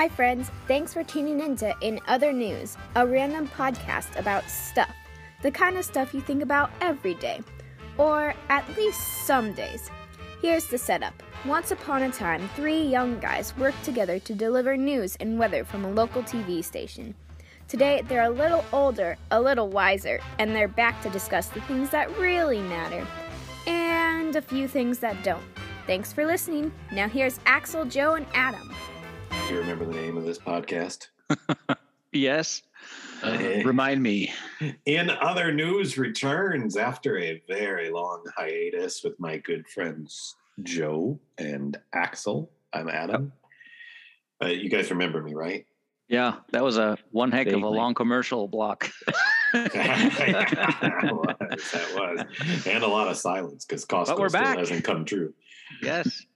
Hi, friends. Thanks for tuning in to In Other News, a random podcast about stuff. The kind of stuff you think about every day, or at least some days. Here's the setup. Once upon a time, three young guys worked together to deliver news and weather from a local TV station. Today, they're a little older, a little wiser, and they're back to discuss the things that really matter and a few things that don't. Thanks for listening. Now, here's Axel, Joe, and Adam. Do you remember the name of this podcast? Yes. Uh, remind me. In other news, returns after a very long hiatus with my good friends Joe and Axel. I'm Adam. Uh, you guys remember me, right? Yeah, that was a one heck of a long commercial block. that was, that was. And a lot of silence because Costco still back. hasn't come true. yes.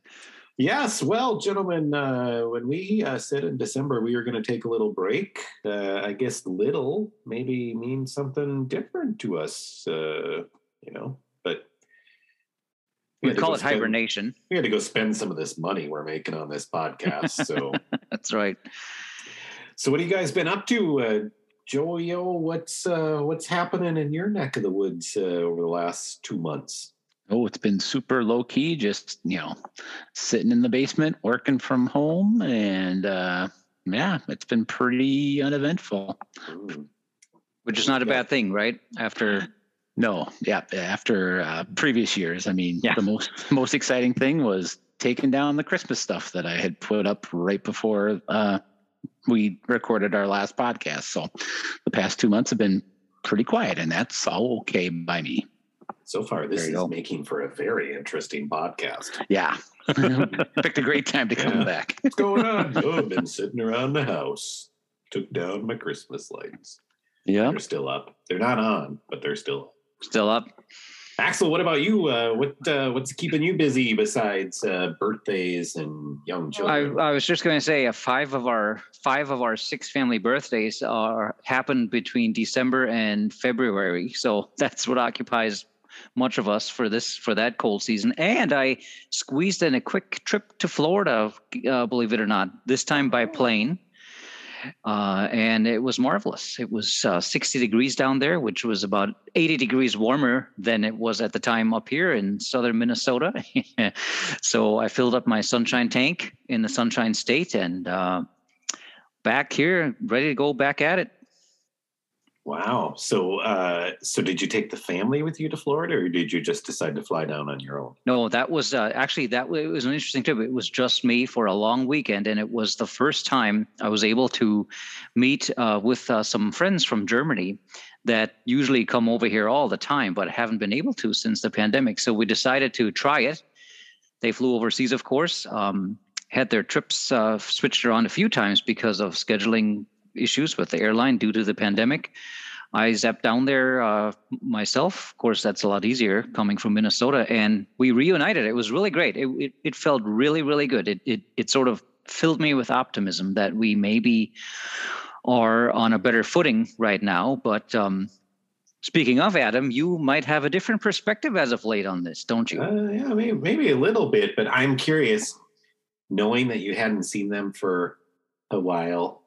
Yes, well, gentlemen, uh, when we uh, said in December we were going to take a little break, uh, I guess little maybe means something different to us, uh, you know. But We to call it spend- hibernation. We had to go spend some of this money we're making on this podcast. So, That's right. so what have you guys been up to, uh, Joey-O? What's uh, what's happening in your neck of the woods uh, over the last two months? Oh, it's been super low key, just you know, sitting in the basement, working from home, and uh yeah, it's been pretty uneventful. Which is not a bad thing, right? After No, yeah, after uh, previous years, I mean, Yeah. the most most exciting thing was taking down the Christmas stuff that I had put up right before uh, we recorded our last podcast. So the past two months have been pretty quiet, and that's all okay by me. So far, this is go. making for a very interesting podcast. Yeah, picked a great time to come Yeah. back. What's going on? oh, I've been sitting around the house. Took down my Christmas lights. Yeah. They're still up. They're not on, but they're still up. still up. Axel, what about you? Uh, what uh, what's keeping you busy besides uh, birthdays and young I, children? I was just going to say, uh, five of our five of our six family birthdays are happened between December and February, so that's what occupies much of us for this for that cold season. And I squeezed in a quick trip to Florida, uh, believe it or not, this time by plane. Uh, and it was marvelous. It was uh, 60 degrees down there, which was about 80 degrees warmer than it was at the time up here in southern Minnesota. so I filled up my sunshine tank in the Sunshine State and uh, back here, ready to go back at it. Wow. So, uh, so did you take the family with you to Florida, or did you just decide to fly down on your own? No, that was uh, actually that wa- it was an interesting trip. It was just me for a long weekend, and it was the first time I was able to meet uh, with uh, some friends from Germany that usually come over here all the time, but haven't been able to since the pandemic. So we decided to try it. They flew overseas, of course. Um, had their trips uh, switched around a few times because of scheduling issues with the airline due to the pandemic. I zapped down there uh, myself. Of course, that's a lot easier coming from Minnesota, and we reunited. It was really great. It it, it felt really really good. It it it sort of filled me with optimism that we maybe are on a better footing right now. But um, speaking of Adam, you might have a different perspective as of late on this, don't you? Uh, yeah, maybe, maybe a little bit, but I'm curious. Knowing that you hadn't seen them for a while,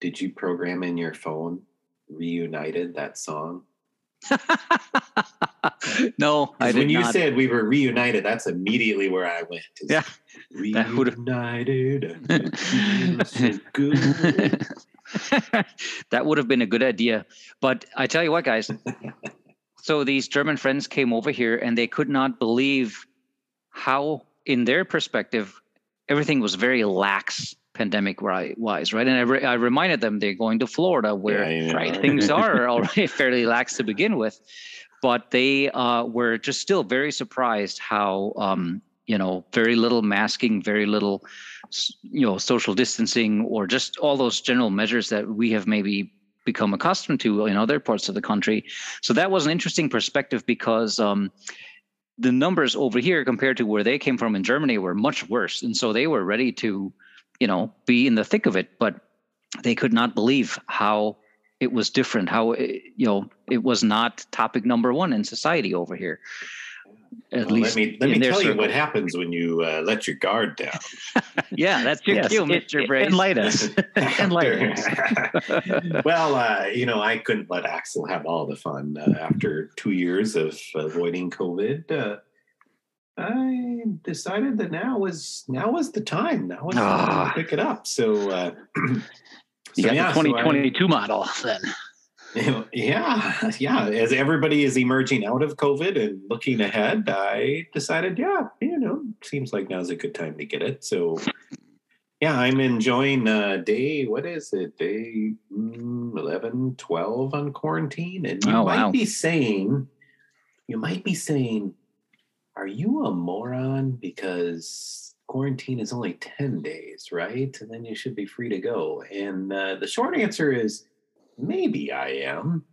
did you program in your phone "Reunited" that song? no, I did when you not. said we were reunited, that's immediately where I went. Yeah, reunited. and it feels so good. that would have been a good idea. But I tell you what, guys. so these German friends came over here and they could not believe how, in their perspective, everything was very lax pandemic wise, right? And I, re- I reminded them they're going to Florida where yeah. right things are already fairly lax to begin with, but they uh, were just still very surprised how um, you know very little masking, very little you know social distancing, or just all those general measures that we have maybe become accustomed to in other parts of the country. So that was an interesting perspective because. Um, the numbers over here compared to where they came from in Germany were much worse. And so they were ready to, you know, be in the thick of it, but they could not believe how it was different, how, it, you know, it was not topic number one in society over here. at Well, least let me let me their tell you what happens when you uh, let your guard down. Yeah, that's your Yes, cue, Mister en- Brace. Enlighten us. Enlighten us. well, uh, you know, I couldn't let Axel have all the fun uh, after two years of avoiding COVID. I decided that now was now was the time. Now was the time Ah. to pick it up. So, uh, You so got yeah, the so I- 2022 model then. yeah, yeah. As everybody is emerging out of COVID and looking ahead, I decided, yeah, you know, seems like now's a good time to get it. So, yeah, I'm enjoying uh, day, what is it, day mm, 11, 12 on quarantine. And you Oh, might wow. be saying, you might be saying, are you a moron? Because quarantine is only 10 days, right? And then you should be free to go. And uh, the short answer is, maybe I am.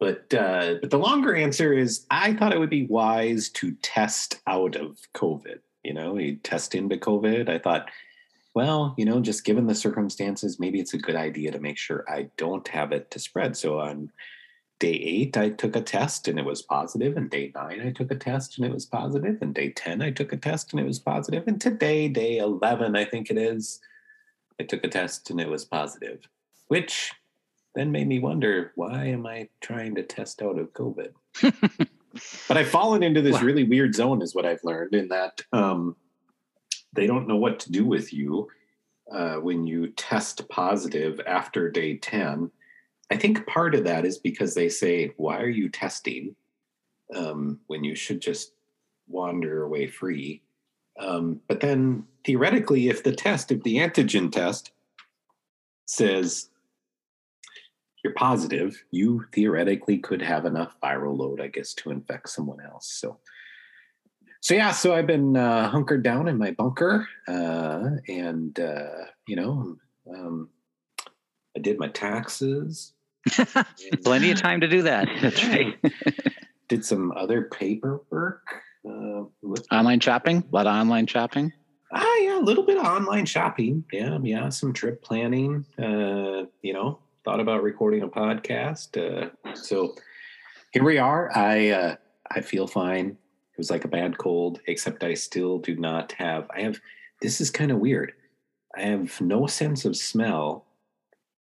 But uh, but the longer answer is I thought it would be wise to test out of COVID. You know, you test into COVID. I thought, well, you know, just given the circumstances, maybe it's a good idea to make sure I don't have it to spread. So on day eight, I took a test and it was positive. And day nine, I took a test and it was positive. And day 10, I took a test and it was positive. And today, day 11, I think it is, I took a test and it was positive, which then made me wonder why am I trying to test out of COVID? but I've fallen into this really weird zone, is what I've learned, in that um, they don't know what to do with you uh, when you test positive after day 10. I think part of that is because they say, Why are you testing um, when you should just wander away free? Um, but then theoretically, if the test, if the antigen test says you're positive, you theoretically could have enough viral load, I guess, to infect someone else. So, so yeah, so I've been uh, hunkered down in my bunker, uh, and uh, you know, um, I did my taxes. Plenty of time to do that. That's right. Did some other paperwork. Uh, Online shopping? A lot of online shopping? Ah, yeah, a little bit of online shopping. Yeah, yeah, some trip planning. Uh, you know, thought about recording a podcast. Uh, so here we are. I uh, I feel fine. It was like a bad cold, except I still do not have. I have. This is kind of weird. I have no sense of smell,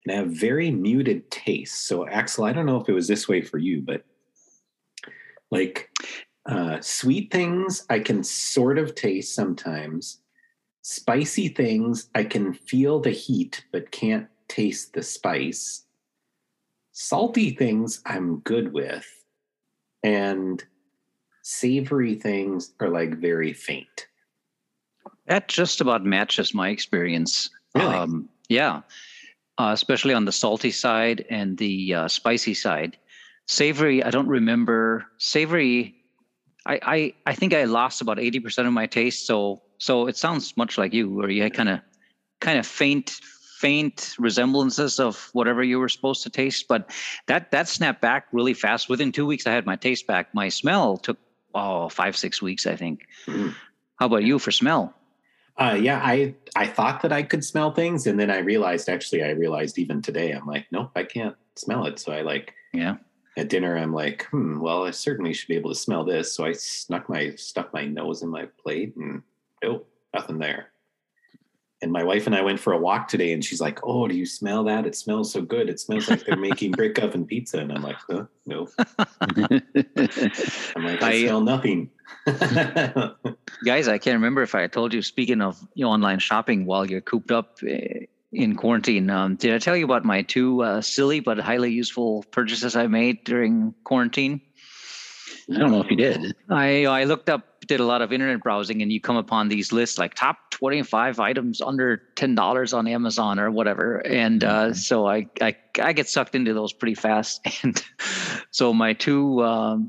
and I have very muted taste. So, Axel, I don't know if it was this way for you, but like uh, sweet things, I can sort of taste sometimes spicy things i can feel the heat but can't taste the spice salty things i'm good with and savory things are like very faint That just about matches my experience. Really? Um, yeah, uh, especially on the salty side and the uh, spicy side. Savory, I don't remember. Savory, I, I I think I lost about eighty percent of my taste. So so it sounds much like you, where you had kind of kind of faint faint resemblances of whatever you were supposed to taste. But that that snapped back really fast. Within two weeks, I had my taste back. My smell took oh five six weeks, I think. Mm. How about you for smell? Uh, yeah i i thought that i could smell things and then i realized actually i realized even today i'm like nope i can't smell it. So i like Yeah. at dinner i'm like hmm well i certainly should be able to smell this. So i snuck my stuck my nose in my plate and nope nothing there and my wife and i went for a walk today and she's like oh do you smell that? It smells so good. It smells like they're making brick oven pizza. And i'm like huh? no. I'm like i, I- smell nothing. Guys i can't remember if i told you speaking of you know, online shopping while you're cooped up eh, in quarantine um, did i tell you about my two uh, silly but highly useful purchases i made during quarantine? I don't know if you did. i i looked up did a lot of internet browsing and you come upon these lists like top 25 items under $10 on amazon or whatever. And uh, so I, I i get sucked into those pretty fast. And so my two um,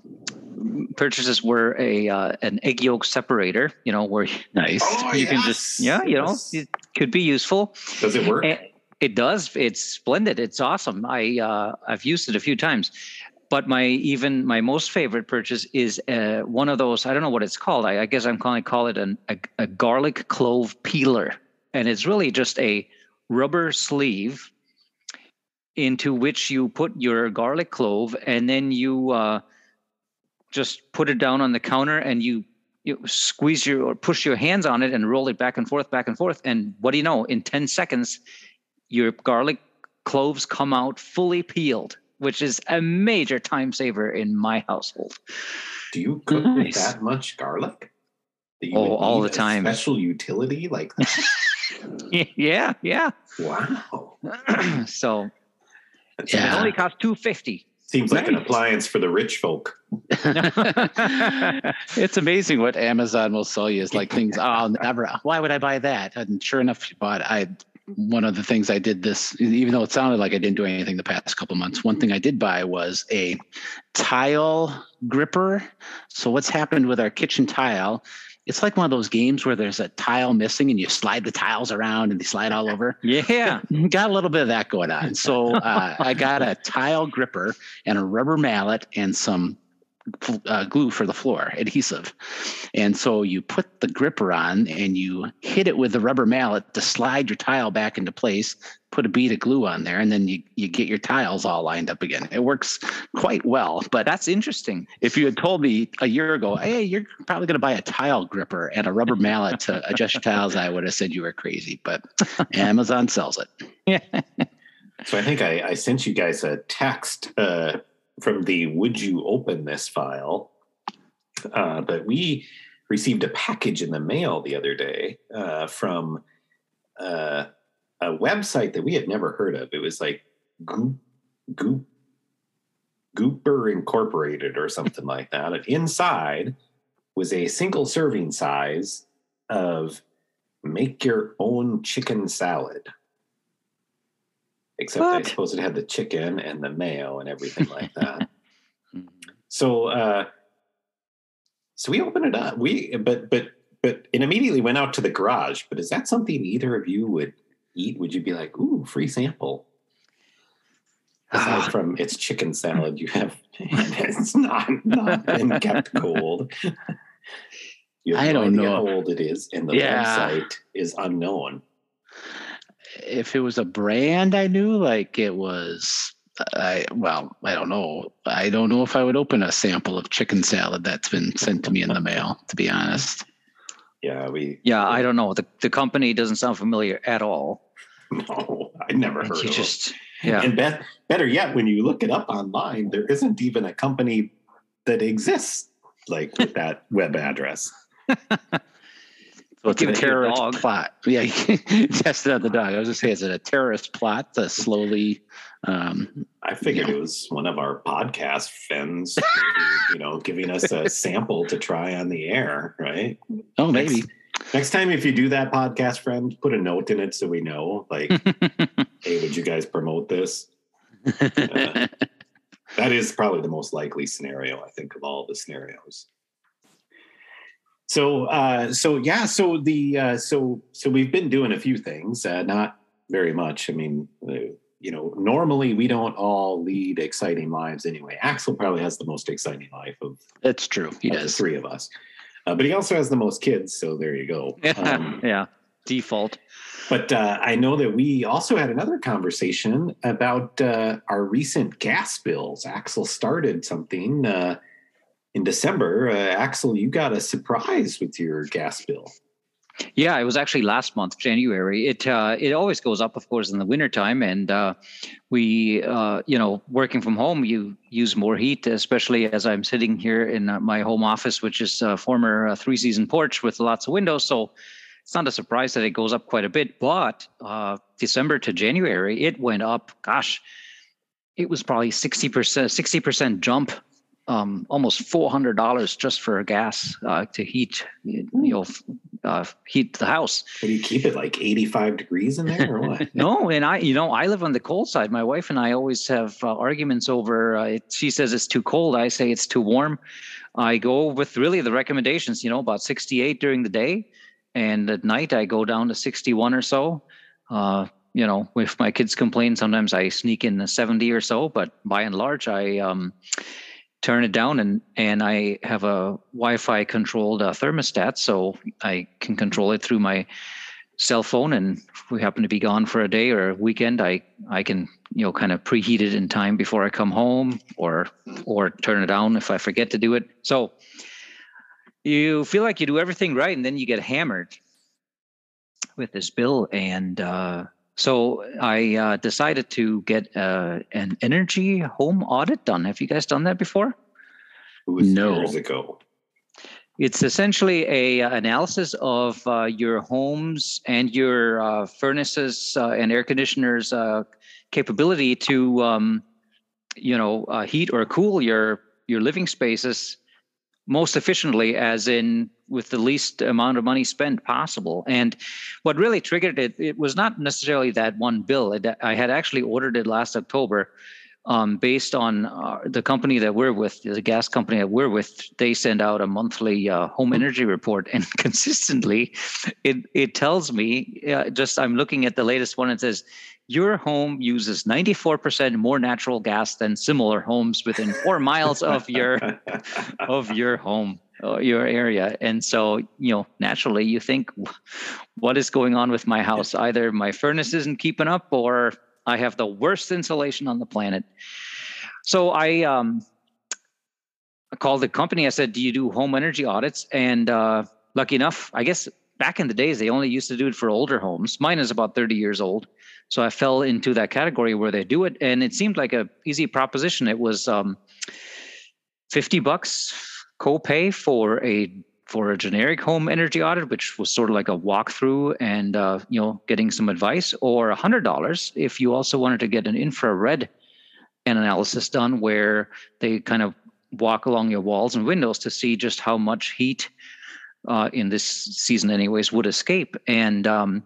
purchases were a uh, an egg yolk separator you know where Nice. Oh, you can just yeah you know yes. it could be useful. Does it work? Eh, it does. It's splendid. It's awesome. I uh, i've used it a few times but my even my most favorite purchase is uh, one of those i don't know what it's called i, I guess i'm calling call it an, a, a garlic clove peeler and it's really just a rubber sleeve into which you put your garlic clove and then you uh, just put it down on the counter and you you squeeze your or push your hands on it and roll it back and forth, back and forth. And what do you know? In 10 seconds, your garlic cloves come out fully peeled, which is a major time saver in my household. Do you cook Nice. with that much garlic? That you Oh, all the a time. Special utility like that? yeah, yeah. wow. so That's it only costs 250 Seems like an appliance for the rich folk. it's amazing what Amazon will sell you is like things. Oh, I'll never. Why would I buy that? And sure enough, you bought. I one of the things I did this, even though it sounded like I didn't do anything the past couple months. One thing I did buy was a tile gripper. So what's happened with our kitchen tile? It's like one of those games where there's a tile missing and you slide the tiles around and they slide all over. yeah got a little bit of that going on. So uh, I got a tile gripper and a rubber mallet and some uh, glue for the floor, adhesive. And so you put the gripper on and you hit it with the rubber mallet to slide your tile back into place. Put a bead of glue on there, and then you, you get your tiles all lined up again. It works quite well. But that's interesting if you had told me a year ago, hey, you're probably going to buy a tile gripper and a rubber mallet to adjust your tiles, I would have said you were crazy. But Amazon sells it. Yeah. So I think I, I sent you guys a text uh, from the "Would you open this file?" Uh, but we received a package in the mail the other day uh, from uh, a website that we had never heard of. It was like Goop Goop Gooper Incorporated or something like that. And inside was a single serving size of make your own chicken salad. Except I suppose it had the chicken and the mayo and everything like that. So uh so we opened it up. We but but but it immediately went out to the garage. But is that something either of you would eat? Would you be like, ooh, free sample? Aside Ah. from it's chicken salad, you have and it's not not been kept cold. You have I no don't know. how old it is, and the Yeah. website is unknown. If it was a brand I knew, like it was, I well, I don't know. I don't know if I would open a sample of chicken salad that's been sent to me in the mail. To be honest, Yeah, we yeah i don't know the, the company doesn't sound familiar at all no, I never heard you of it. just yeah And be- better yet, when you look it up online, there isn't even a company that exists like with that web address. so it's a it to your terrorist dog. plot. Yeah, you test it on the dog. I was just say, is it a terrorist plot to slowly? Um, I figured it was one of our podcast friends, you know, giving us a sample to try on the air, right? oh, maybe. Next, next time, if you do that podcast, friend, put a note in it so we know, like, hey, would you guys promote this? Uh, that is probably the most likely scenario, I think, of all the scenarios. So, uh, so yeah, so the uh, so so we've been doing a few things, uh, not very much. I mean, uh, you know, normally we don't all lead exciting lives anyway. Axel probably has the most exciting life of, That's true. He does. three of us, uh, but he also has the most kids. So there you go. Um, yeah default but uh, I know that we also had another conversation about uh, our recent gas bills. Axel started something uh, in December. Uh, Axel, you got a surprise with your gas bill. Yeah, it was actually last month, January. It uh, it always goes up, of course, in the wintertime. And uh, we, uh, you know, working from home, you use more heat, especially as I'm sitting here in uh, my home office, which is a former uh, three season porch with lots of windows. So it's not a surprise that it goes up quite a bit. But uh, December to January, it went up. Gosh, it was probably sixty percent, sixty percent jump. Um, almost four hundred dollars just for gas uh, to heat, you know, uh, heat the house. Do you keep it like 85 degrees in there or what? No, and I, you know, I live on the cold side. My wife and I always have uh, arguments over. Uh, it, she says it's too cold. I say it's too warm. I go with really the recommendations. You know, about 68 during the day, and at night I go down to 61 or so. Uh, you know, if my kids complain, sometimes I sneak in the 70 or so. But by and large, I um, turn it down, and and I have a Wi-Fi controlled uh, thermostat, so I can control it through my cell phone, and if we happen to be gone for a day or a weekend, I I can you know kind of preheat it in time before I come home, or or turn it down if I forget to do it. So you feel like you do everything right, and then you get hammered with this bill, and uh, so I uh, decided to get uh, an energy home audit done. Have you guys done that before? It was No. years ago. It's essentially a uh, analysis of uh, your homes and your uh, furnaces uh, and air conditioners uh, capability to, um, you know, uh, heat or cool your your living spaces most efficiently, as in with the least amount of money spent possible. And what really triggered it, it was not necessarily that one bill. It, I had actually ordered it last October um, based on uh, the company that we're with, the gas company that we're with, they send out a monthly uh, home energy report, and consistently, it it tells me uh, just I'm looking at the latest one. It says your home uses 94% more natural gas than similar homes within four miles of your of your home or your area. And so you know naturally you think what is going on with my house? Either my furnace isn't keeping up or i have the worst insulation on the planet. So i um I called the company. I said do you do home energy audits? And uh lucky enough i guess back in the days they only used to do it for older homes. Mine is about 30 years old. So i fell into that category where they do it. And it seemed like a easy proposition. It was um 50 bucks copay for a for a generic home energy audit, which was sort of like a walkthrough and uh, you know getting some advice, or hundred dollars if you also wanted to get an infrared analysis done, where they kind of walk along your walls and windows to see just how much heat uh, in this season, anyways, would escape. And um,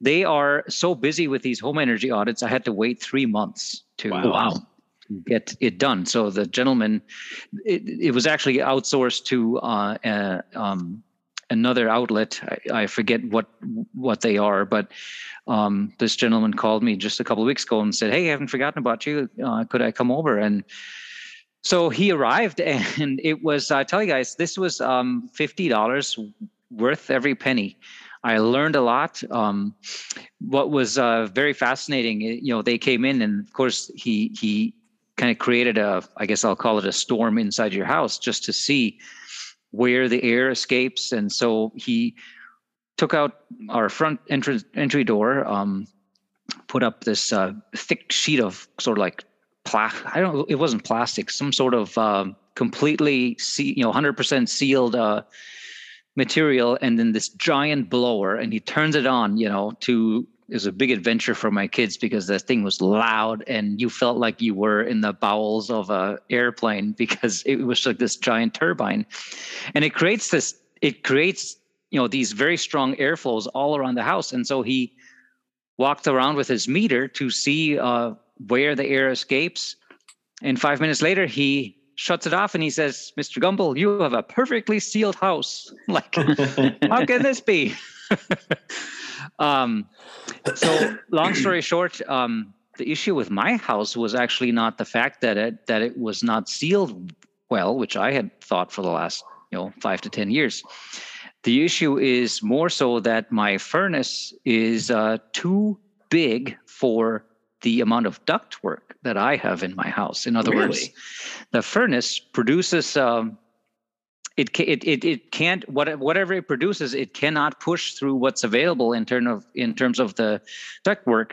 they are so busy with these home energy audits, I had to wait three months to Wow. um, get it done. So the gentleman, it, it was actually outsourced to uh, uh, um, another outlet. I, I forget what what they are, but um, this gentleman called me just a couple of weeks ago and said, "Hey, I haven't forgotten about you. Uh, could I come over?" And so he arrived, and it was. I tell you guys, this was um, fifty dollars worth every penny. I learned a lot. Um, what was uh, very fascinating, you know, they came in, and of course, he he kind of created a, I guess I'll call it a storm inside your house, just to see where the air escapes. And so he took out our front entrance entry door, um, put up this uh, thick sheet of sort of like pla- I don't. It wasn't plastic. Some sort of um, completely, see, you know, hundred percent sealed. Uh, material and then this giant blower and he turns it on you know to it was a big adventure for my kids because that thing was loud and you felt like you were in the bowels of a airplane because it was like this giant turbine. And it creates this it creates you know these very strong airflows all around the house. And so he walked around with his meter to see uh, where the air escapes. And five minutes later he shuts it off and he says mr gumble you have a perfectly sealed house. Like how can this be um, so long story short um, the issue with my house was actually not the fact that it that it was not sealed well which i had thought for the last you know five to ten years. The issue is more so that my furnace is uh, too big for the amount of ductwork that i have in my house. In other words the furnace produces um, it, it it it can't what whatever it produces it cannot push through what's available in terms of in terms of the ductwork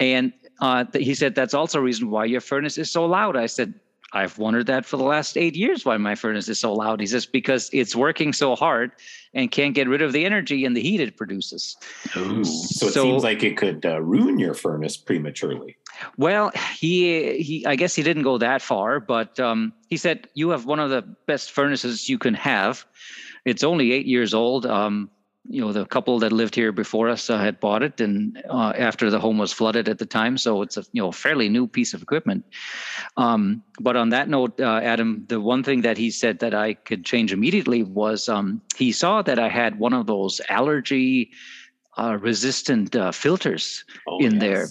and uh, he said that's also a reason why your furnace is so loud i said i've wondered that for the last eight years why my furnace is so loud he says because it's working so hard and can't get rid of the energy and the heat it produces Ooh. So it seems like it could uh, ruin your furnace prematurely. Well, he he I guess he didn't go that far, but um, he said you have one of the best furnaces you can have. It's only eight years old. Um, you know, the couple that lived here before us uh, had bought it, and uh, after the home was flooded at the time, so it's a you know fairly new piece of equipment. Um, but on that note, uh, Adam, the one thing that he said that I could change immediately was um, he saw that I had one of those allergy uh, resistant uh, filters Oh, in yes. there.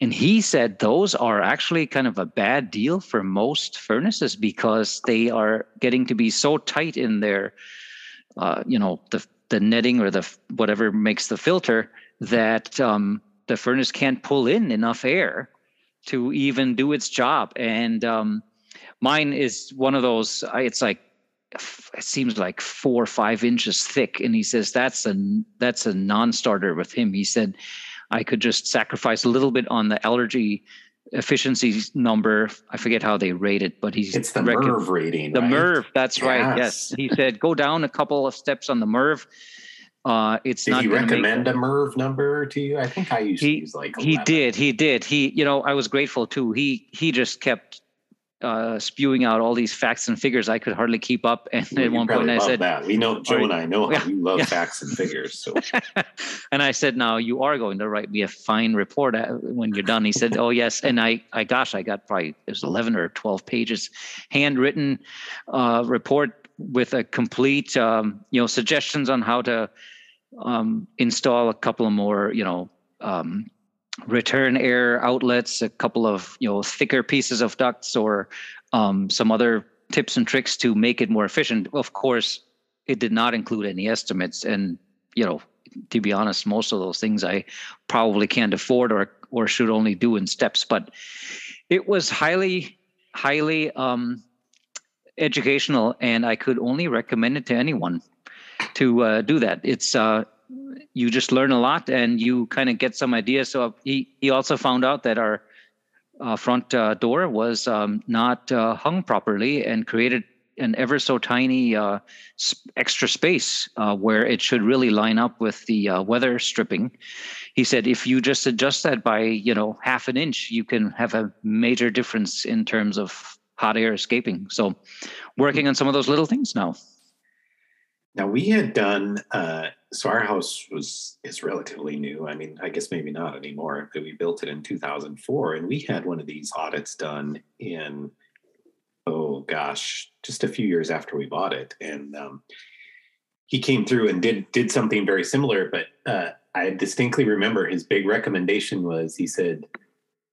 And he said those are actually kind of a bad deal for most furnaces because they are getting to be so tight in their, uh, you know, the the netting or the whatever makes the filter that um, the furnace can't pull in enough air to even do its job. And um, mine is one of those. It's like it seems like four or five inches thick, and he says that's a that's a non-starter with him. He said I could just sacrifice a little bit on the allergy efficiency number. I forget how they rate it, but he's it's the MERV rating. The right? MERV, that's yes. right. Yes, he said go down a couple of steps on the MERV. Uh, it's did not. he recommend make, a MERV number to you? I think I used he, to use like. 11. He did. He did. He, you know, I was grateful too. He he just kept uh, spewing out all these facts and figures I could hardly keep up. And well, at one point I said, that. "We know Joe and I know how yeah, you love yeah. facts and figures." So, and I said, "Now you are going to write me a fine report when you're done." He said, "Oh yes," and I, I gosh, I got probably it was eleven or twelve pages, handwritten uh, report with a complete, um, you know, suggestions on how to um, install a couple of more, you know. Um, return air outlets, a couple of you know thicker pieces of ducts, or um, some other tips and tricks to make it more efficient. Of course, it did not include any estimates, and you know, to be honest, most of those things I probably can't afford or or should only do in steps. But it was highly, highly um, educational, and I could only recommend it to anyone to uh, do that. It's uh, you just learn a lot and you kind of get some ideas. So he, he also found out that our uh, front uh, door was um, not uh, hung properly and created an ever so tiny uh, extra space uh, where it should really line up with the uh, weather stripping. He said if you just adjust that by you know half an inch, you can have a major difference in terms of hot air escaping. So working on some of those little things now. Now we had done uh, so our house was is relatively new. I mean, I guess maybe not anymore. But we built it in 2004, and we had one of these audits done in oh gosh, just a few years after we bought it, and um, he came through and did did something very similar. But uh, I distinctly remember his big recommendation was he said.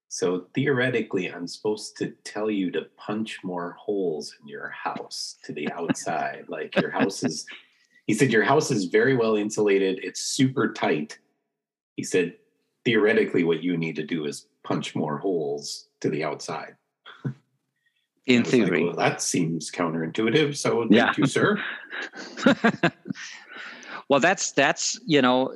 So theoretically, I'm supposed to tell you to punch more holes in your house to the outside. like your house is he said, Your house is very well insulated, it's super tight. He said, Theoretically, what you need to do is punch more holes to the outside. In theory. Like, well, that seems counterintuitive. So thank yeah. you, sir. well, that's that's you know,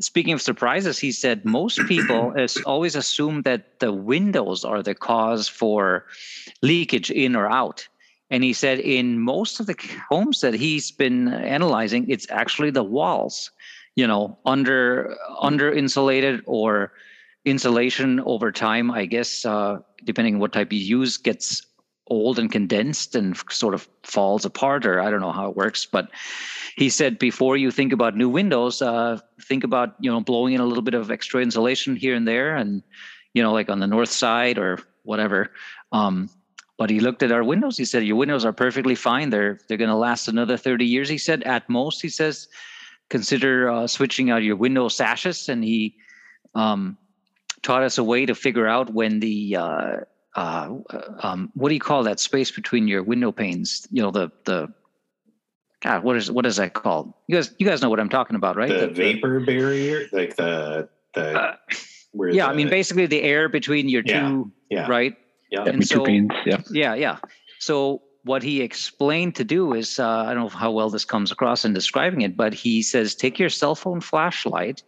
speaking of surprises, he said most people is always assume that the windows are the cause for leakage in or out. And he said in most of the homes that he's been analyzing, it's actually the walls, you know, under under insulated or insulation over time. I guess uh, depending on what type you use, gets old and condensed and sort of falls apart, or I don't know how it works. But he said before you think about new windows, uh, think about you know blowing in a little bit of extra insulation here and there, and you know like on the north side or whatever. Um, but he looked at our windows. He said, "Your windows are perfectly fine. They're they're going to last another 30 years." He said, "At most," he says, "consider uh, switching out your window sashes." And he um, taught us a way to figure out when the uh, uh, um, what do you call that space between your window panes? You know, the the God, what is what is that called? You guys, you guys know what I'm talking about, right? The, the vapor the, barrier, like the the. Uh, yeah, the, I mean, basically the air between your yeah, two, yeah. right? Yeah. And so, yeah. Yeah. Yeah. So what he explained to do is, uh, I don't know how well this comes across in describing it, but he says, take your cell phone flashlight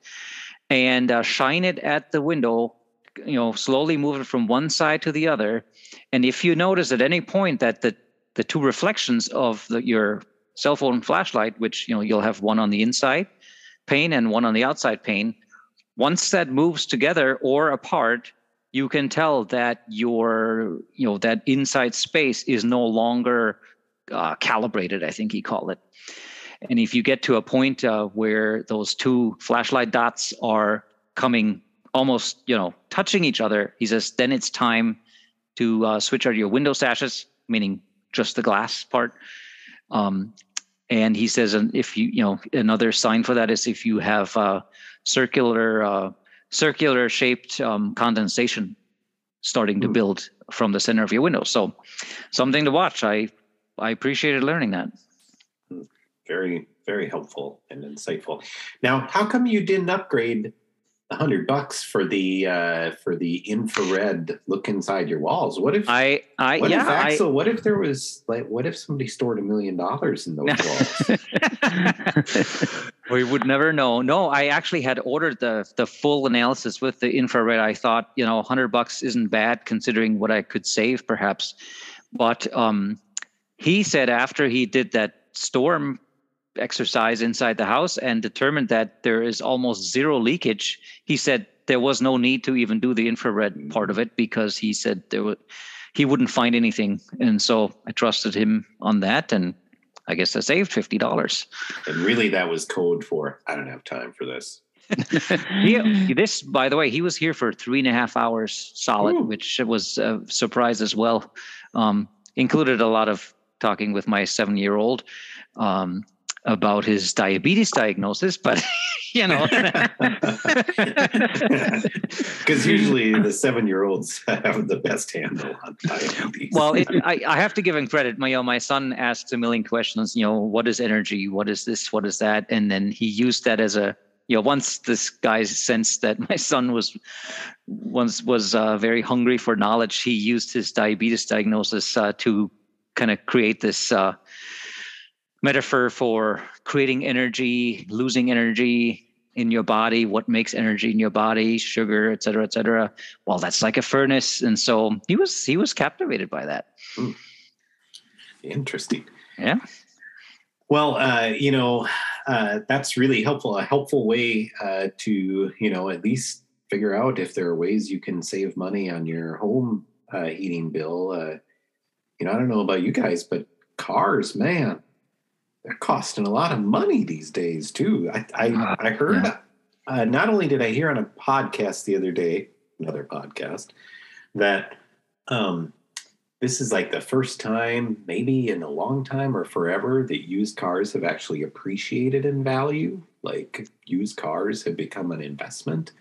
and uh, shine it at the window, you know, slowly move it from one side to the other. And if you notice at any point that the, the two reflections of the, your cell phone flashlight, which, you know, you'll have one on the inside pane and one on the outside pane, once that moves together or apart, you can tell that your you know that inside space is no longer uh, calibrated i think he called it. And if you get to a point uh, where those two flashlight dots are coming almost you know touching each other he says then it's time to uh, switch out your window sashes meaning just the glass part. Um, and he says and if you you know another sign for that is if you have uh, circular uh, circular shaped um, condensation starting to hmm. build from the center of your window. So something to watch. I I appreciated learning that. very very helpful and insightful. Now, how come you didn't upgrade a hundred bucks for the uh, for the infrared look inside your walls? What if I I what yeah if I, Axel? What if there was like? What if somebody stored a million dollars in those walls? we would never know. No, I actually had ordered the the full analysis with the infrared. I thought, you know, 100 bucks isn't bad considering what I could save perhaps. But um, he said after he did that storm exercise inside the house and determined that there is almost zero leakage, he said there was no need to even do the infrared part of it because he said there would he wouldn't find anything. And so I trusted him on that and I guess I saved fifty dollars. and really, that was code for I don't have time for this. he, this, by the way, he was here for three and a half hours solid, Ooh. which was a surprise as well. Um, included a lot of talking with my seven-year-old um, about his diabetes diagnosis, but you know, Because usually the seven year olds have the best handle on diabetes. well, it, I, I have to give him credit. My, you know, my son asks a million questions. You know, what is energy? What is this? What is that? And then he used that as a you know once this guy sensed that my son was once was uh, very hungry for knowledge he used his diabetes diagnosis uh, to kind of create this uh, metaphor for creating energy losing energy in your body what makes energy in your body sugar et cetera et cetera well that's like a furnace and so he was he was captivated by that Interesting. yeah Well, uh, you know, uh, that's really helpful. A helpful way uh, to, you know, at least figure out if there are ways you can save money on your home uh, heating bill. Uh, you know, I don't know about you guys, but cars, man, they're costing a lot of money these days too. I I, I heard. Yeah. Uh, not only did I hear on a podcast the other day, another podcast, that um, this is like the first time, maybe in a long time or forever, that used cars have actually appreciated in value. Like used cars have become an investment,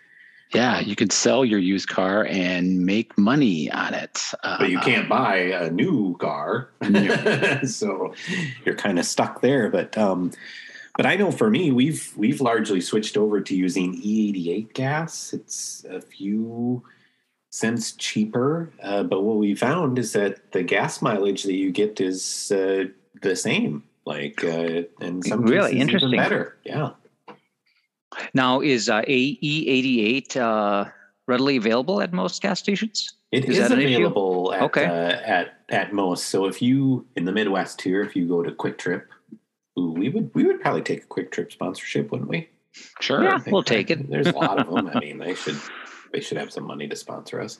Yeah, you could sell your used car and make money on it. Uh, but you can't buy a new car. so you're kind of stuck there. But um, but I know for me, we've we've largely switched over to using E88 gas. It's a few cents cheaper, uh, but what we found is that the gas mileage that you get is uh, the same. Like uh, in some Really cases, interesting. even better. Yeah. Now is uh, E88 uh, readily available at most gas stations It Is is, that available at, Okay. uh, at at most. So if you in the Midwest here, if you go to QuikTrip, ooh, we would we would probably take a QuikTrip sponsorship, wouldn't we? sure. Yeah. We'll that- take it. There's a lot of them. I mean, they should they should have some money to sponsor us.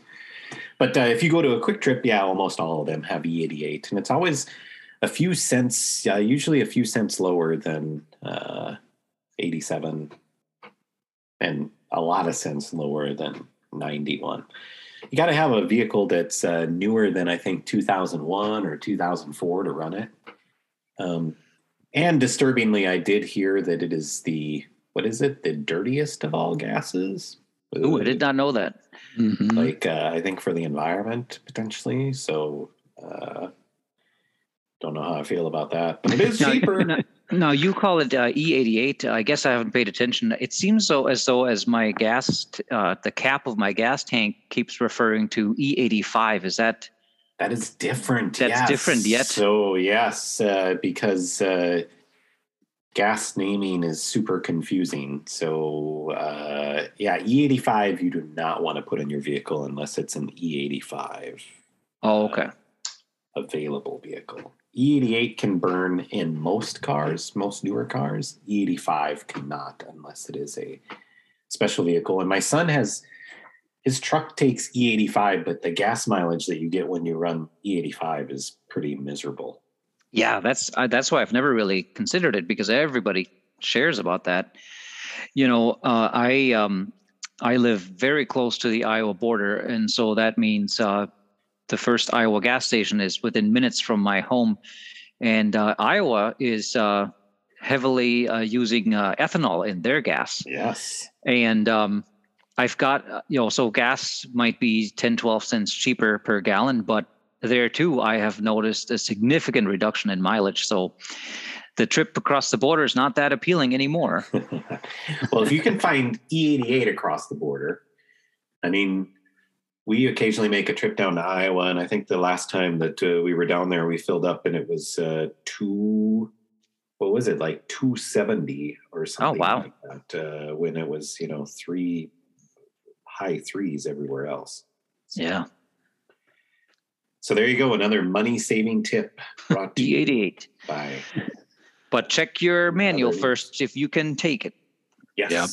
But uh, if you go to a QuikTrip, yeah, almost all of them have E88, and it's always a few cents, uh, usually a few cents lower than uh, 87, and a lot of cents lower than 91. You got to have a vehicle that's uh, newer than I think 2001 or 2004 to run it. Um, and disturbingly, I did hear that it is the what is it? The dirtiest of all gases. Ooh, I did not know that. Mhm. Like uh, I think for the environment potentially. So uh, don't know how I feel about that, but it is cheaper. now- you call it uh, E88. I guess I haven't paid attention. It seems so as though as my gas, uh, the cap of my gas tank keeps referring to E85. Is that That is different. That's yes. different yet. So yes, uh, because uh, gas naming is super confusing. So uh, yeah, E85 you do not want to put in your vehicle unless it's an E85 oh okay? Available vehicle. E88 can burn in most cars, most newer cars. E85 cannot unless it is a special vehicle. And my son has his truck takes E85, but the gas mileage that you get when you run E85 is pretty miserable. Yeah, that's uh, that's why I've never really considered it because everybody shares about that. You know, uh, I um, I live very close to the Iowa border, and so that means uh, the first Iowa gas station is within minutes from my home, and uh, Iowa is uh, heavily uh, using uh, ethanol in their gas, Yes. and um, I've got uh, you know so gas might be 10, 12 cents cheaper per gallon, but there too I have noticed a significant reduction in mileage. So the trip across the border is not that appealing anymore. well, if you can find E88 across the border, I mean, we occasionally make a trip down to Iowa, and I think the last time that uh, we were down there, we filled up, and it was uh, two. What was it like two seventy or something? Oh wow! Like that, uh, when it was you know three high threes everywhere else. So, yeah. So there you go, another money saving tip brought to E88 by. But check your manual first if you can take it. Yes. Yep.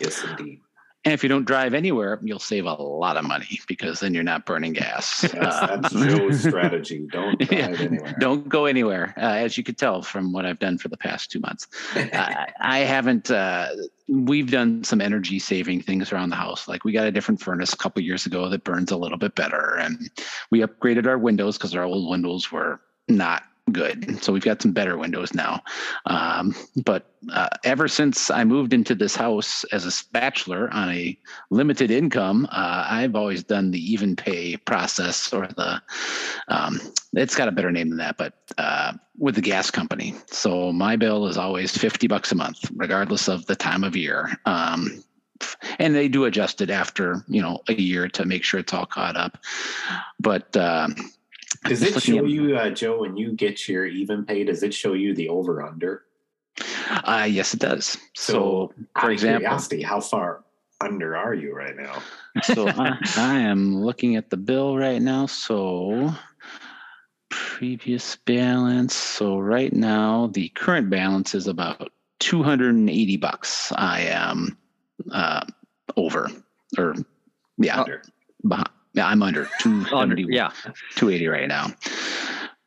Yes, indeed. And if you don't drive anywhere, you'll save a lot of money because then you're not burning gas. That's, that's Joe's strategy. Don't drive yeah, anywhere. Don't go anywhere. Uh, as you could tell from what I've done for the past two months, uh, I haven't. Uh, we've done some energy saving things around the house. Like we got a different furnace a couple years ago that burns a little bit better, and we upgraded our windows because our old windows were not good. So we've got some better windows now. Um, but uh, ever since I moved into this house as a bachelor on a limited income, uh, I've always done the even pay process or the, um, it's got a better name than that, but uh, with the gas company. So my bill is always 50 bucks a month, regardless of the time of year. Um, and they do adjust it after you know a year to make sure it's all caught up but um, does it show you, uh, Joe, when you get your even pay? Does it show you the over under? Uh, yes, it does. So, so for example, curiosity, how far under are you right now? So I, I am looking at the bill right now. So previous balance. So right now, the current balance is about 280 bucks. I am uh, over or yeah, under. Behind, yeah, I'm under 270. yeah, 280 right now.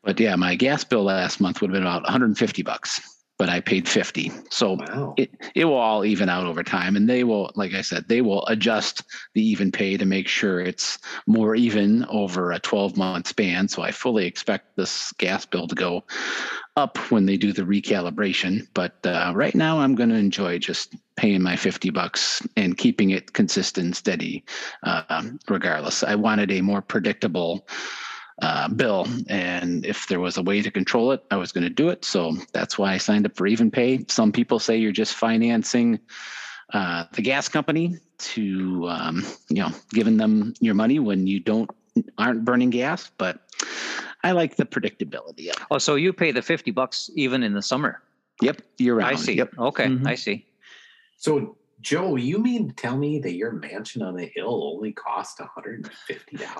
But yeah, my gas bill last month would have been about 150 bucks, but I paid 50. So wow. it, it will all even out over time. And they will, like I said, they will adjust the even pay to make sure it's more even over a 12 month span. So I fully expect this gas bill to go up when they do the recalibration. But uh, right now, I'm going to enjoy just paying my 50 bucks and keeping it consistent, steady, uh, regardless. I wanted a more predictable uh, bill. And if there was a way to control it, I was going to do it. So that's why I signed up for Even Pay. Some people say you're just financing uh, the gas company to, um, you know, giving them your money when you don't aren't burning gas, but I like the predictability of it. Oh, so you pay the 50 bucks even in the summer? Yep, year round. I see. Yep. Okay, mm-hmm. I see. So, Joe, you mean to tell me that your mansion on the hill only cost $150?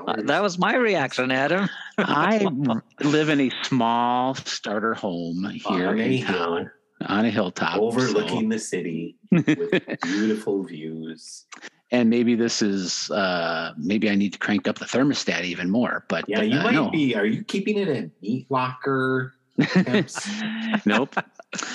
Uh, that was my reaction, Adam. I live in a small starter home here on in town on a hilltop overlooking so. the city with beautiful views and maybe this is uh maybe I need to crank up the thermostat even more. But yeah, you uh, might no. be. Are you keeping it in meat locker? nope.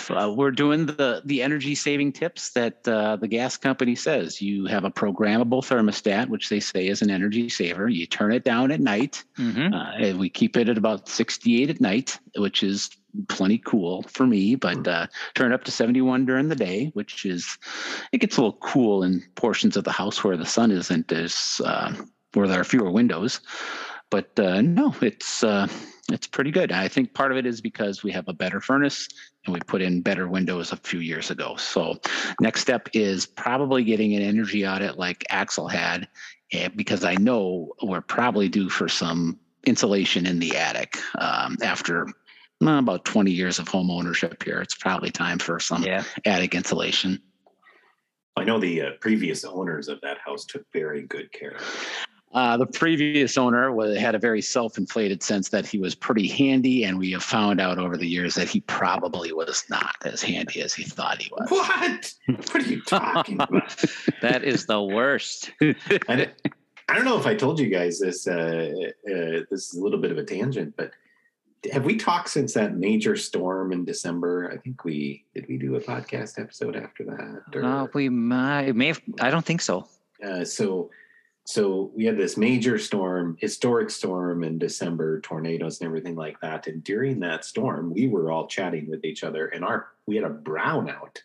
Uh, we're doing the the energy saving tips that uh, the gas company says. You have a programmable thermostat, which they say is an energy saver. You turn it down at night. Mm-hmm. Uh, we keep it at about 68 at night, which is plenty cool for me, but uh, turn up to 71 during the day, which is, it gets a little cool in portions of the house where the sun isn't as, uh, where there are fewer windows. But uh, no, it's, uh, it's pretty good. I think part of it is because we have a better furnace and we put in better windows a few years ago. So next step is probably getting an energy audit like Axel had, eh, because I know we're probably due for some insulation in the attic um, after about 20 years of home ownership here. It's probably time for some yeah. attic insulation. I know the uh, previous owners of that house took very good care of it. Uh, the previous owner was, had a very self-inflated sense that he was pretty handy, and we have found out over the years that he probably was not as handy as he thought he was. What? What are you talking about? that is the worst. I, I, don't know if I told you guys this. Uh, uh, this is a little bit of a tangent, but have we talked since that major storm in December? I think we did. We do a podcast episode after that. Or, uh, we might may have. I don't think so. Uh, so, so we had this major storm, historic storm in December, tornadoes and everything like that. And during that storm, we were all chatting with each other, and our we had a brownout,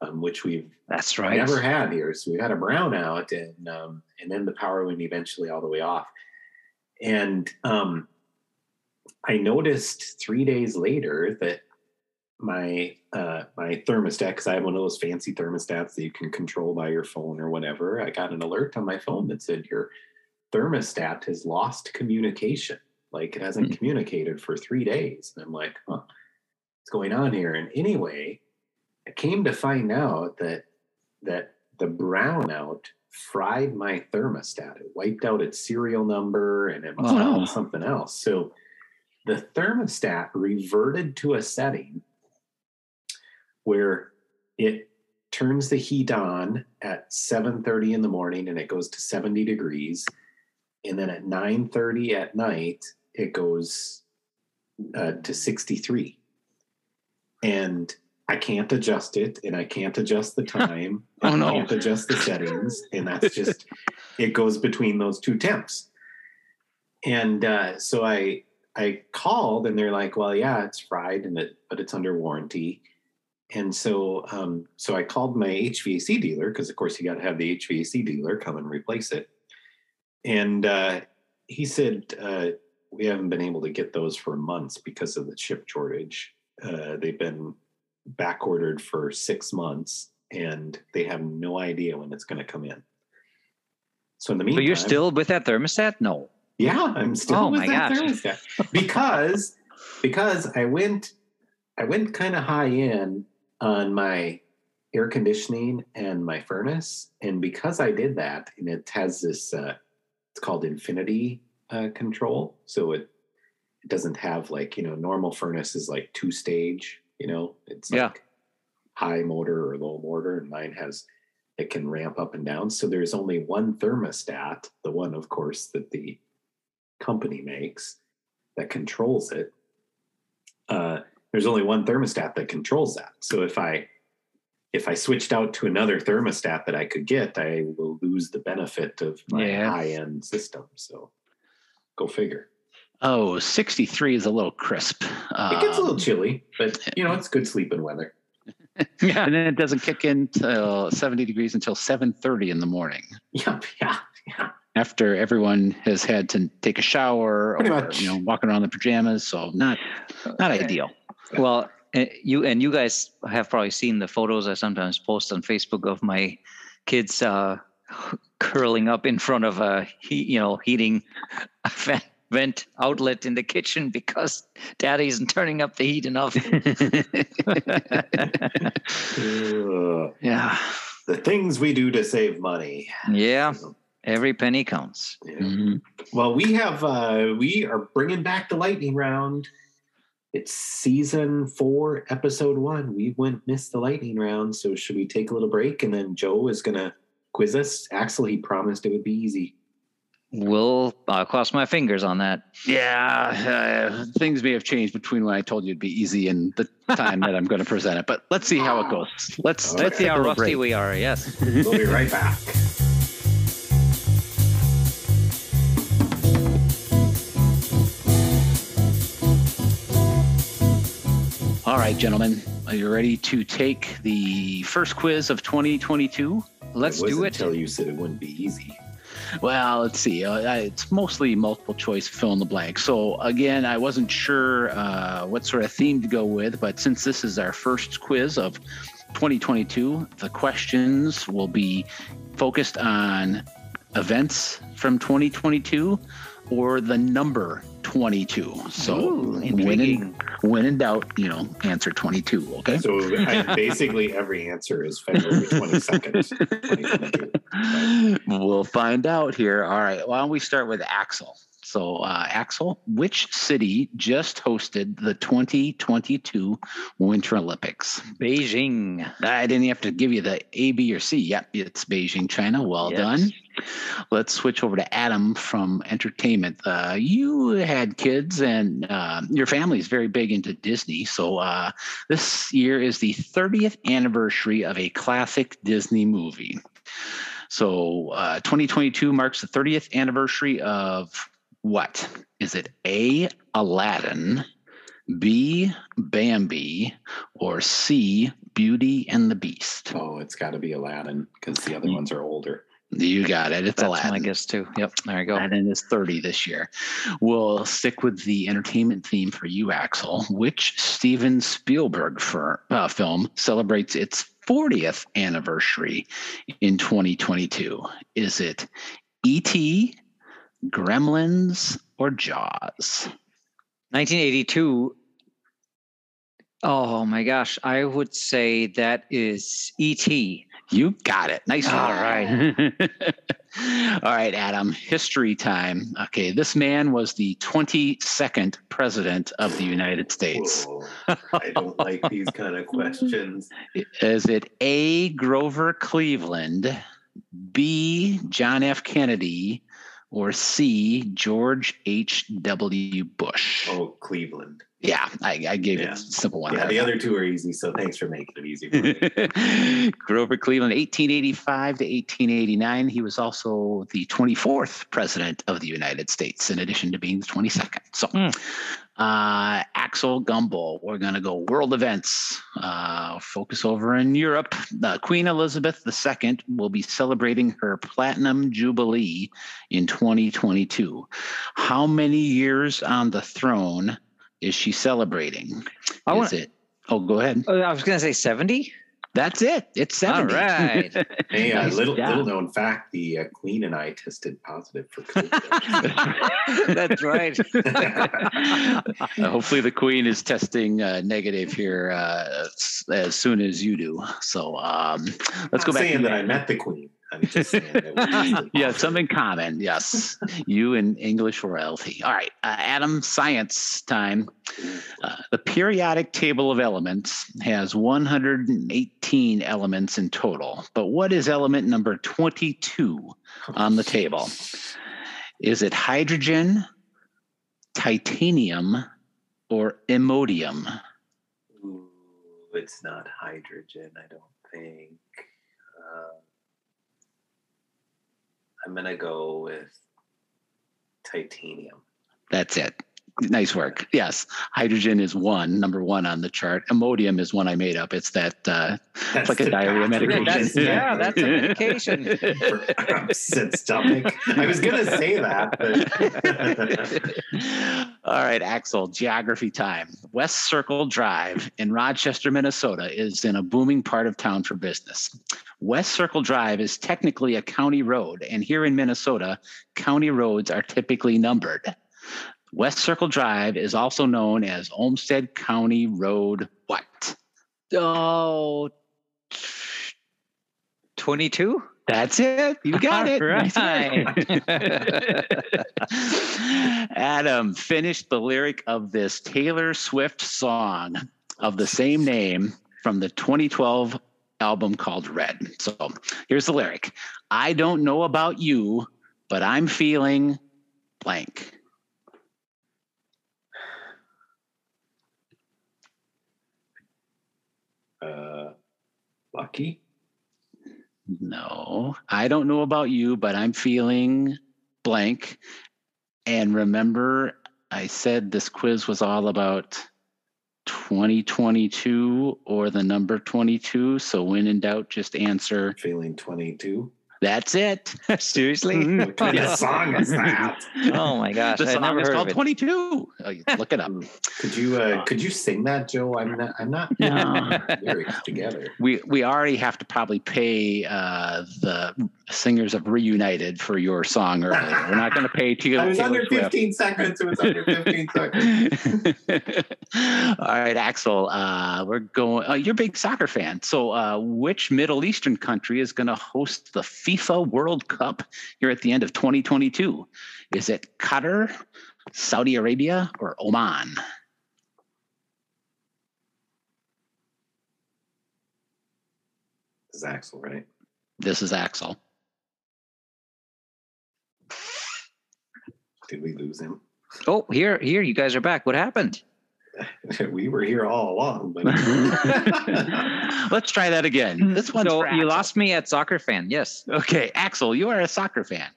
um, which we've that's right never had here. So we had a brownout, and um, and then the power went eventually all the way off, and um, I noticed three days later that my uh, my thermostat because I have one of those fancy thermostats that you can control by your phone or whatever. I got an alert on my phone that said your thermostat has lost communication. Like it hasn't Hmm. communicated for three days. And I'm like, huh, what's going on here? And anyway, I came to find out that that the brownout fried my thermostat. It wiped out its serial number and it must Oh. something else. So the thermostat reverted to a setting where it turns the heat on at 7:30 in the morning and it goes to 70 degrees and then at 9:30 at night it goes uh, to 63 and I can't adjust it and I can't adjust the time Oh, no. I can't adjust the settings and that's just it goes between those two temps and uh, so I I called and they're like, well, yeah, it's fried and it, but it's under warranty. And so, um, so I called my HVAC dealer because, of course, you got to have the HVAC dealer come and replace it. And uh, he said uh, we haven't been able to get those for months because of the chip shortage. Uh, they've been back ordered for six months, and they have no idea when it's going to come in. So in the But meantime, you're still with that thermostat? No. yeah, I'm still Oh with my that gosh. thermostat because because I went I went kind of high in on my air conditioning and my furnace, and because I did that, and it has this uh, it's called infinity uh, control, so it it doesn't have like you know normal furnace is like two stage, you know, it's Yeah. like high motor or low motor, and mine has it can ramp up and down. So there's only one thermostat, the one, of course, that the company makes that controls it. Uh, there's only one thermostat that controls that. So if I if I switched out to another thermostat that I could get, I will lose the benefit of my Yeah. high end system. So go figure. Oh, 63 is a little crisp. It gets a little Um, chilly, but you know it's good sleeping weather. Yeah. and then it doesn't kick in till 70 degrees until 7:30 in the morning. Yep, yeah, yeah. After everyone has had to take a shower Pretty or much. you know walking around in pajamas, so not not ideal. Well, uh, you and you guys have probably seen the photos I sometimes post on Facebook of my kids uh, curling up in front of a heat, you know, heating vent, vent outlet in the kitchen because daddy isn't turning up the heat enough. Yeah. the things we do to save money. Yeah. Every penny counts. Yeah. Mhm. Well, we have uh we are bringing back the lightning round. It's season four, episode one. We went missed the lightning round, so should we take a little break and then Joe is gonna quiz us? Axel, he promised it would be easy. We'll uh, cross my fingers on that. Yeah, uh, things may have changed between when I told you it'd be easy and the time that I'm going to present it. But let's see how it goes. Let's Okay. Let's see how rusty break. we are. Yes. We'll be right back. All right, gentlemen, are you ready to take the first quiz of 2022? Let's It do it. Until you said it wouldn't be easy. Well, let's see. Uh, it's mostly multiple choice fill in the blank. So, again, I wasn't sure uh, what sort of theme to go with, but since this is our first quiz of 2022, the questions will be focused on events from 2022 or the number 22. So, Ooh, intriguing. When in doubt, you know, answer 22. Okay. So I, basically every answer is February 22nd, 2022. we'll find out here. All right. Why don't we start with Axel? So, uh, Axel, which city just hosted the 2022 Winter Olympics? Beijing. I didn't have to give you the A, B, or C. Yep, it's Beijing, China. Well Yes. done. Let's switch over to Adam from entertainment. Uh, you had kids, and uh, your family is very big into Disney. So uh, this year is the 30th anniversary of a classic Disney movie. So uh, 2022 marks the 30th anniversary of what? Is it A, Aladdin, B, Bambi, or C, Beauty and the Beast? Oh, it's got to be Aladdin because the other ones are older. You got it. It's That's Aladdin. my guess too. Yep. There you go. Aladdin is 30 this year. We'll stick with the entertainment theme for you, Axel. Which Steven Spielberg fir- uh, film celebrates its 40th anniversary in 2022? Is it E.T., Gremlins, or Jaws? 1982. Oh my gosh, I would say that is E.T. You got it. Nice. All right. All right, Adam. History time. Okay, this man was the 22nd president of the United States. Whoa, I don't like these kind of questions. Is it A. Grover Cleveland, B. John F. Kennedy, or C. George H.W. Bush? Oh, Cleveland. Yeah, I, I gave Yeah. it a simple one. Yeah, the other two are easy, so thanks for making it easy. Grover Cleveland, 1885 to 1889. He was also the 24th president of the United States, in addition to being the 22nd. So, Hmm. Uh, Axel Gumbel, we're going to go world events. Uh, focus over in Europe. Uh, Queen Elizabeth II will be celebrating her platinum jubilee in 2022. How many years on the throne is she celebrating? I is want. it? Oh, go ahead. I was going to say 70. That's it. It's 70. All right. Hey, uh, Nice little job. little known fact: the uh, Queen and I tested positive for COVID. That's right. Uh, hopefully, the Queen is testing uh, negative here uh, as soon as you do. So um, let's go Not back. saying that I met the Queen. I'm just saying that we yeah, something common. Yes, you and English royalty. All right, uh, Adam, science time. Uh, the periodic table of elements has 118 elements in total, but what is element number 22 on the table? Is it hydrogen, titanium, or imodium? Ooh, it's not hydrogen, I don't think. Uh, I'm gonna go with titanium. That's it. Nice work. Yes, hydrogen is one, number one on the chart. Imodium is one I made up. It's that uh, it's like a diarrhea bathroom. medication. yeah, that's a medication. For upset stomach. I was gonna say that, but All right, Axel, geography time. West Circle Drive in Rochester, Minnesota is in a booming part of town for business. West Circle Drive is technically a county road, and here in Minnesota, county roads are typically numbered. West Circle Drive is also known as Olmsted County Road what? Oh, 22? That's it. You got it. Right. Adam finished the lyric of this Taylor Swift song of the same name from the 2012 album called Red. So here's the lyric I don't know about you, but I'm feeling blank. Uh, lucky. No, I don't know about you, but I'm feeling blank. And remember, I said this quiz was all about 2022 or the number 22. So when in doubt, just answer. Feeling 22. That's it. Seriously? What kind of song is that? Oh my gosh. the I song never is heard called of it. 22. Oh, look it up. Could you uh, could you sing that, Joe? I'm not I'm not No. lyrics together. We we already have to probably pay uh, the singers have Reunited for your song earlier. We're not going to pay Taylor, I was Taylor under Swift. 15 seconds. It was under 15 seconds. All right, Axel. Uh, we're going. Uh, you're a big soccer fan. So, uh, which Middle Eastern country is going to host the FIFA World Cup here at the end of 2022? Is it Qatar, Saudi Arabia, or Oman? This is Axel, right? This is Axel. Did we lose him? Oh, here, here, you guys are back. What happened? we were here all along, but Let's try that again. This one's so you Axel. lost me at soccer fan. Yes. Okay, Axel, you are a soccer fan.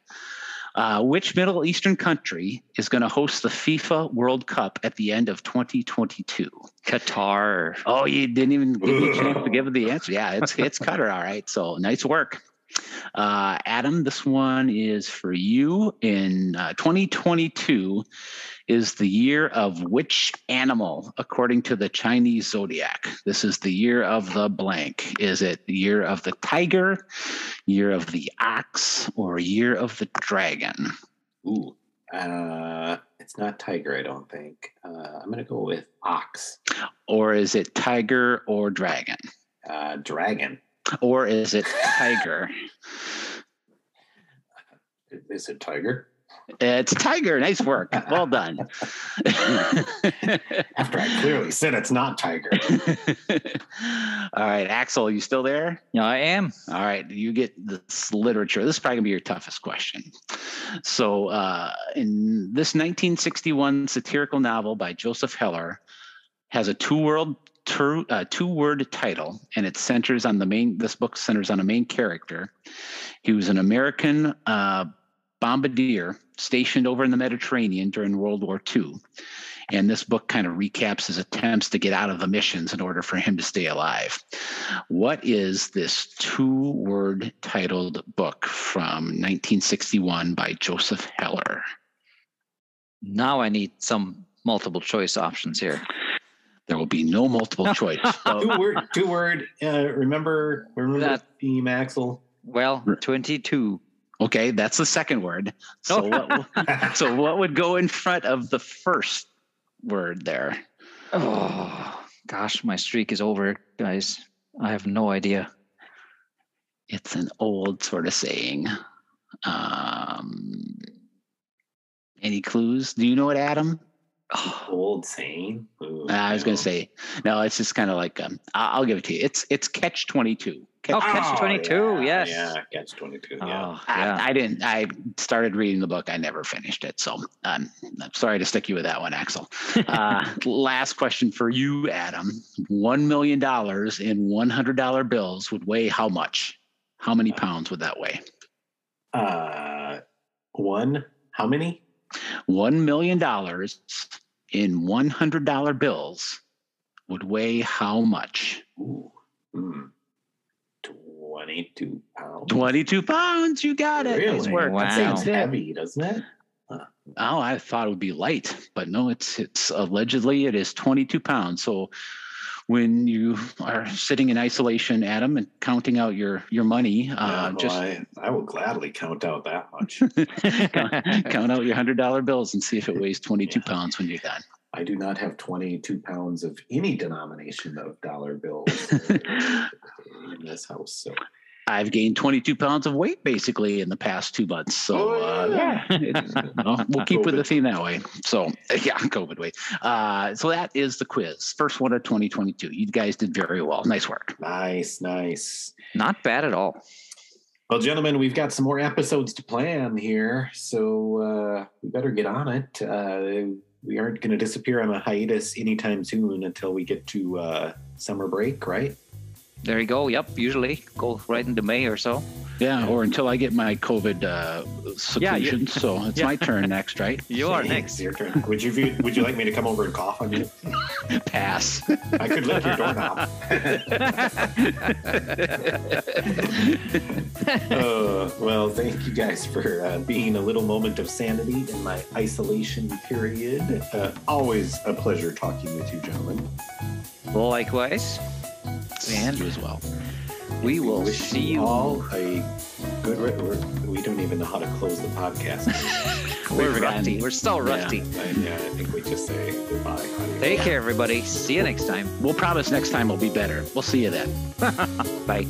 Uh, which Middle Eastern country is going to host the FIFA World Cup at the end of 2022? Qatar. Oh, you didn't even give me a chance to give the answer. Yeah, it's it's Qatar. All right. So nice work. Uh, Adam, this one is for you. In uh, 2022 is the year of which animal according to the Chinese zodiac? This is the year of the blank. Is it the year of the tiger, year of the ox, or year of the dragon? Ooh. Uh, it's not tiger, I don't think. Uh, I'm going to go with ox. Or is it tiger or dragon? Uh, dragon. Or is it tiger? Is it tiger? It's tiger. Nice work. Well done. After I clearly said it's not tiger. All right, Axel, you still there? Yeah, I am. All right, you get this literature. This is probably gonna be your toughest question. So, uh, in this 1961 satirical novel by Joseph Heller, has a two-world two, uh, two-word title, and it centers on the main. This book centers on a main character. He was an American uh, bombardier stationed over in the Mediterranean during World War II. And this book kind of recaps his attempts to get out of the missions in order for him to stay alive. What is this two word titled book from 1961 by Joseph Heller? Now I need some multiple choice options here. There will be no multiple choice. two word. Two word. Uh, remember. Remember That- that theme, Axel. Well, 22. Okay, that's the second word. So what, so what would go in front of the first word there? Oh, gosh, my streak is over, guys. I have no idea. It's an old sort of saying. Um, any clues? Do you know it, Adam? Oh, Old saying. Ooh, Uh, I was going to say no. It's just kind of like um, I- I'll give it to you. It's it's catch twenty two. Oh, Catch 22, yeah, yes. Yeah, catch 22. Yeah. oh, yeah. I, I didn't. I started reading the book. I never finished it. So um, I'm sorry to stick you with that one, Axel. Uh, last question for you, Adam. One million dollars in one hundred dollar bills would weigh how much? How many pounds would that weigh? Uh, one. How many? One million dollars in one hundred dollar bills would weigh how much? Ooh. Hmm. 22 pounds. Twenty two pounds. You got it. Nice Really? work. Wow. That seems heavy, doesn't it? Oh, I thought it would be light, but no, it's it's allegedly it is 22 pounds. So when you are sitting in isolation, Adam, and counting out your your money, Yeah, uh, well, just I, I will gladly count out that much. count, count out your hundred dollar bills and see if it weighs 22 Yeah. pounds when you're done. I do not have 22 pounds of any denomination of dollar bills uh, in this house. So I've gained 22 pounds of weight basically in the past two months. So Oh, uh, yeah. yeah, it- well, we'll keep with the theme that way. So yeah, COVID weight. Uh, so that is the quiz, first one of 2022. You guys did very well. Nice work. nice, nice. Not bad at all. Well, gentlemen, we've got some more episodes to plan here, so uh, we better get on it. Uh, we aren't going to disappear on a hiatus anytime soon until we get to uh, summer break, right? There you go. Yep. Usually go right into May or so. Yeah, or until I get my COVID uh, Yeah, so it's Yeah. my turn next, right? You are next. your turn. Would you Would you like me to come over and cough on you? Pass. I could lick your doorknob. uh, well, thank you guys for uh, being a little moment of sanity in my isolation period. Uh, always a pleasure talking with you, gentlemen. Likewise. And you as well. we will wish see you. all a good. Re- we're, we don't even know how to close the podcast. We're rusty. We're so rusty. I, yeah, I think we just say goodbye. Adios. Take care, everybody. See you next time. We'll promise next time will be better. We'll see you then. Bye.